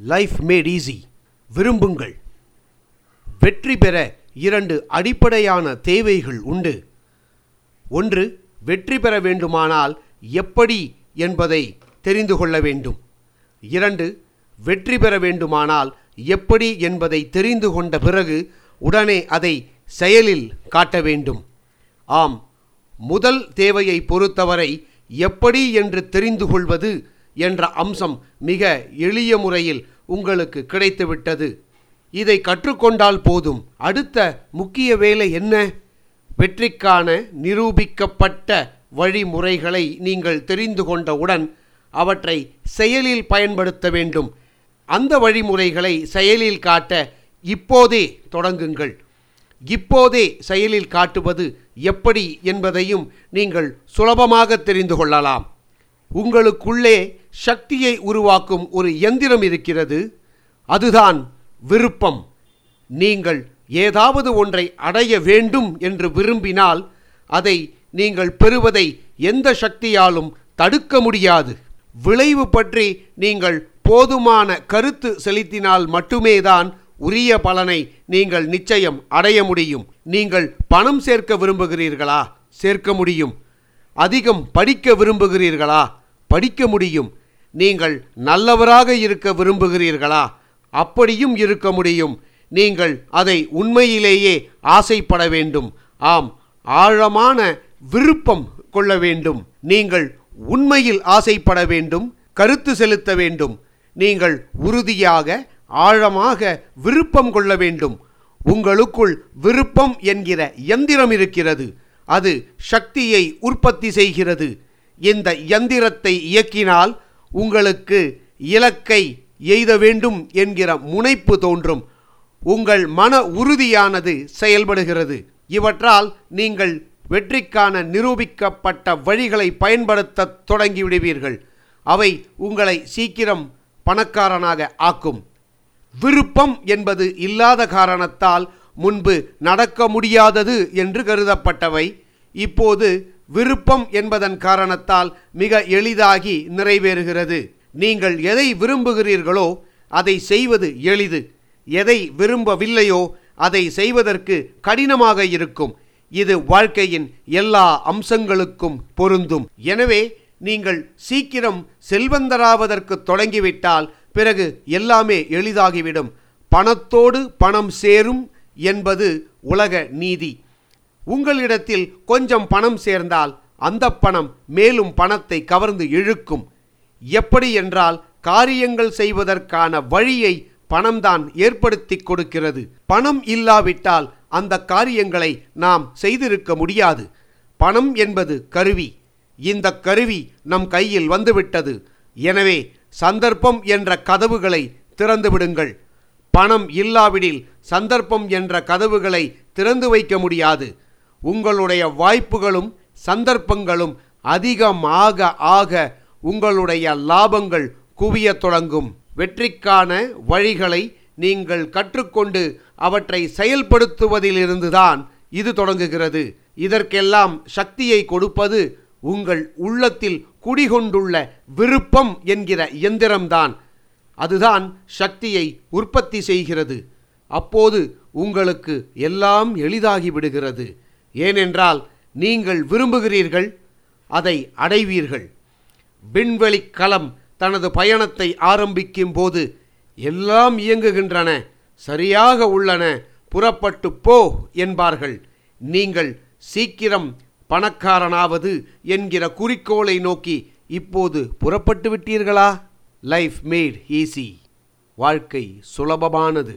Life mat easy விரும்புங்கள். வெற்றி பெற இரண்டு அடிப்படையான தேவைகள் உண்டு. ஒன்று வெற்றி பெற வேண்டுமானால் எப்படி என்பதை தெரிந்து கொள்ள வேண்டும். இரண்டு வெற்றி பெற வேண்டுமானால் எப்படி என்பதை தெரிந்து கொண்ட பிறகு உடனே அதை செயலில் காட்ட வேண்டும். ஆம் முதல் தேவையை பொறுத்தவரை எப்படி என்று தெரிந்து கொள்வது என்ற அம்சம் மிக எளிய முறையில் உங்களுக்கு கிடைத்துவிட்டது. இதை கற்றுக்கொண்டால் போதும். அடுத்த முக்கிய வேலை என்ன? வெற்றிக்கான நிரூபிக்கப்பட்ட வழிமுறைகளை நீங்கள் தெரிந்து கொண்டவுடன் அவற்றை செயலில் பயன்படுத்த வேண்டும். அந்த வழிமுறைகளை செயலில் காட்ட இப்போதே தொடங்குங்கள். இப்போதே செயலில் காட்டுவது எப்படி என்பதையும் நீங்கள் சுலபமாக தெரிந்து கொள்ளலாம். உங்களுக்குள்ளே சக்தியை உருவாக்கும் ஒரு எந்திரம் இருக்கிறது. அதுதான் விருப்பம். நீங்கள் ஏதாவது ஒன்றை அடைய வேண்டும் என்று விரும்பினால் அதை நீங்கள் பெறுவதை எந்த சக்தியாலும் தடுக்க முடியாது. விளைவு பற்றி நீங்கள் போதுமான கருத்து செலுத்தினால் மட்டுமே தான் உரிய பலனை நீங்கள் நிச்சயம் அடைய முடியும். நீங்கள் பணம் சேர்க்க விரும்புகிறீர்களா? சேர்க்க முடியும். அதிகம் படிக்க விரும்புகிறீர்களா? படிக்க முடியும். நீங்கள் நல்லவராக இருக்க விரும்புகிறீர்களா? அப்படியும் இருக்க முடியும். நீங்கள் அதை உண்மையிலேயே ஆசைப்பட வேண்டும். ஆம் ஆழமான விருப்பம் கொள்ள வேண்டும். நீங்கள் உண்மையில் ஆசைப்பட வேண்டும் கருத்து செலுத்த வேண்டும். நீங்கள் உறுதியாக ஆழமாக விருப்பம் கொள்ள வேண்டும். உங்களுக்குள் விருப்பம் என்கிற எந்திரம் இருக்கிறது. அது சக்தியை உற்பத்தி செய்கிறது. இந்த யந்திரத்தை இயக்கினால் உங்களுக்கு இலக்கை எய்த வேண்டும் என்கிற முனைப்பு தோன்றும். உங்கள் மன உறுதியானது செயல்படுகிறது. இவற்றால் நீங்கள் வெற்றிக்கான நிரூபிக்கப்பட்ட வழிகளை பயன்படுத்த தொடங்கிவிடுவீர்கள். அவை உங்களை சீக்கிரம் பணக்காரனாக ஆக்கும். விருப்பம் என்பது இல்லாத காரணத்தால் முன்பு நடக்க முடியாதது என்று கருதப்பட்டவை. இப்போது விருப்பம் என்பதன் காரணத்தால் மிக எளிதாகி நிறைவேறுகிறது. நீங்கள் எதை விரும்புகிறீர்களோ அதை செய்வது எளிது. எதை விரும்பவில்லையோ அதை செய்வதற்கு கடினமாக இருக்கும். இது வாழ்க்கையின் எல்லா அம்சங்களுக்கும் பொருந்தும். எனவே நீங்கள் சீக்கிரம் செல்வந்தராவதற்கு தொடங்கிவிட்டால் பிறகு எல்லாமே எளிதாகிவிடும். பணத்தோடு பணம் சேரும் என்பது உலக நீதி. உங்களிடத்தில் கொஞ்சம் பணம் சேர்ந்தால் அந்த பணம் மேலும் பணத்தை கவர்ந்து இழுக்கும். எப்படி என்றால் காரியங்கள் செய்வதற்கான வழியை பணம்தான் ஏற்படுத்தி கொடுக்கிறது. பணம் இல்லாவிட்டால் அந்த காரியங்களை நாம் செய்திருக்க முடியாது. பணம் என்பது கருவி. இந்த கருவி நம் கையில் வந்துவிட்டது. எனவே சந்தர்ப்பம் என்ற கதவுகளை திறந்துவிடுங்கள் பணம் இல்லாவிடில் சந்தர்ப்பம் என்ற கதவுகளை திறந்து வைக்க முடியாது. உங்களுடைய வாய்ப்புகளும் சந்தர்ப்பங்களும் அதிகமாக ஆக உங்களுடைய லாபங்கள் குவியத் தொடங்கும். வெற்றிக்கான வழிகளை நீங்கள் கற்றுக்கொண்டு அவற்றை செயல்படுத்துவதிலிருந்துதான் இது தொடங்குகிறது. இதற்கெல்லாம் சக்தியை கொடுப்பது உங்கள் உள்ளத்தில் குடிகொண்டுள்ள விருப்பம் என்கிற இயந்திரம்தான். அதுதான் சக்தியை உற்பத்தி செய்கிறது. அப்போது உங்களுக்கு எல்லாம் எளிதாகிவிடுகிறது ஏனென்றால் நீங்கள் விரும்புகிறீர்கள் அதை அடைவீர்கள். விண்வெளிக் களம் தனது பயணத்தை ஆரம்பிக்கும் போது எல்லாம் இயங்குகின்றன சரியாக உள்ளன புறப்பட்டு போ என்பார்கள். நீங்கள் சீக்கிரம் பணக்காரனாவது என்கிற குறிக்கோளை நோக்கி இப்போது புறப்பட்டு விட்டீர்களா? லைஃப் மேட் ஈஸி வாழ்க்கை சுலபமானது.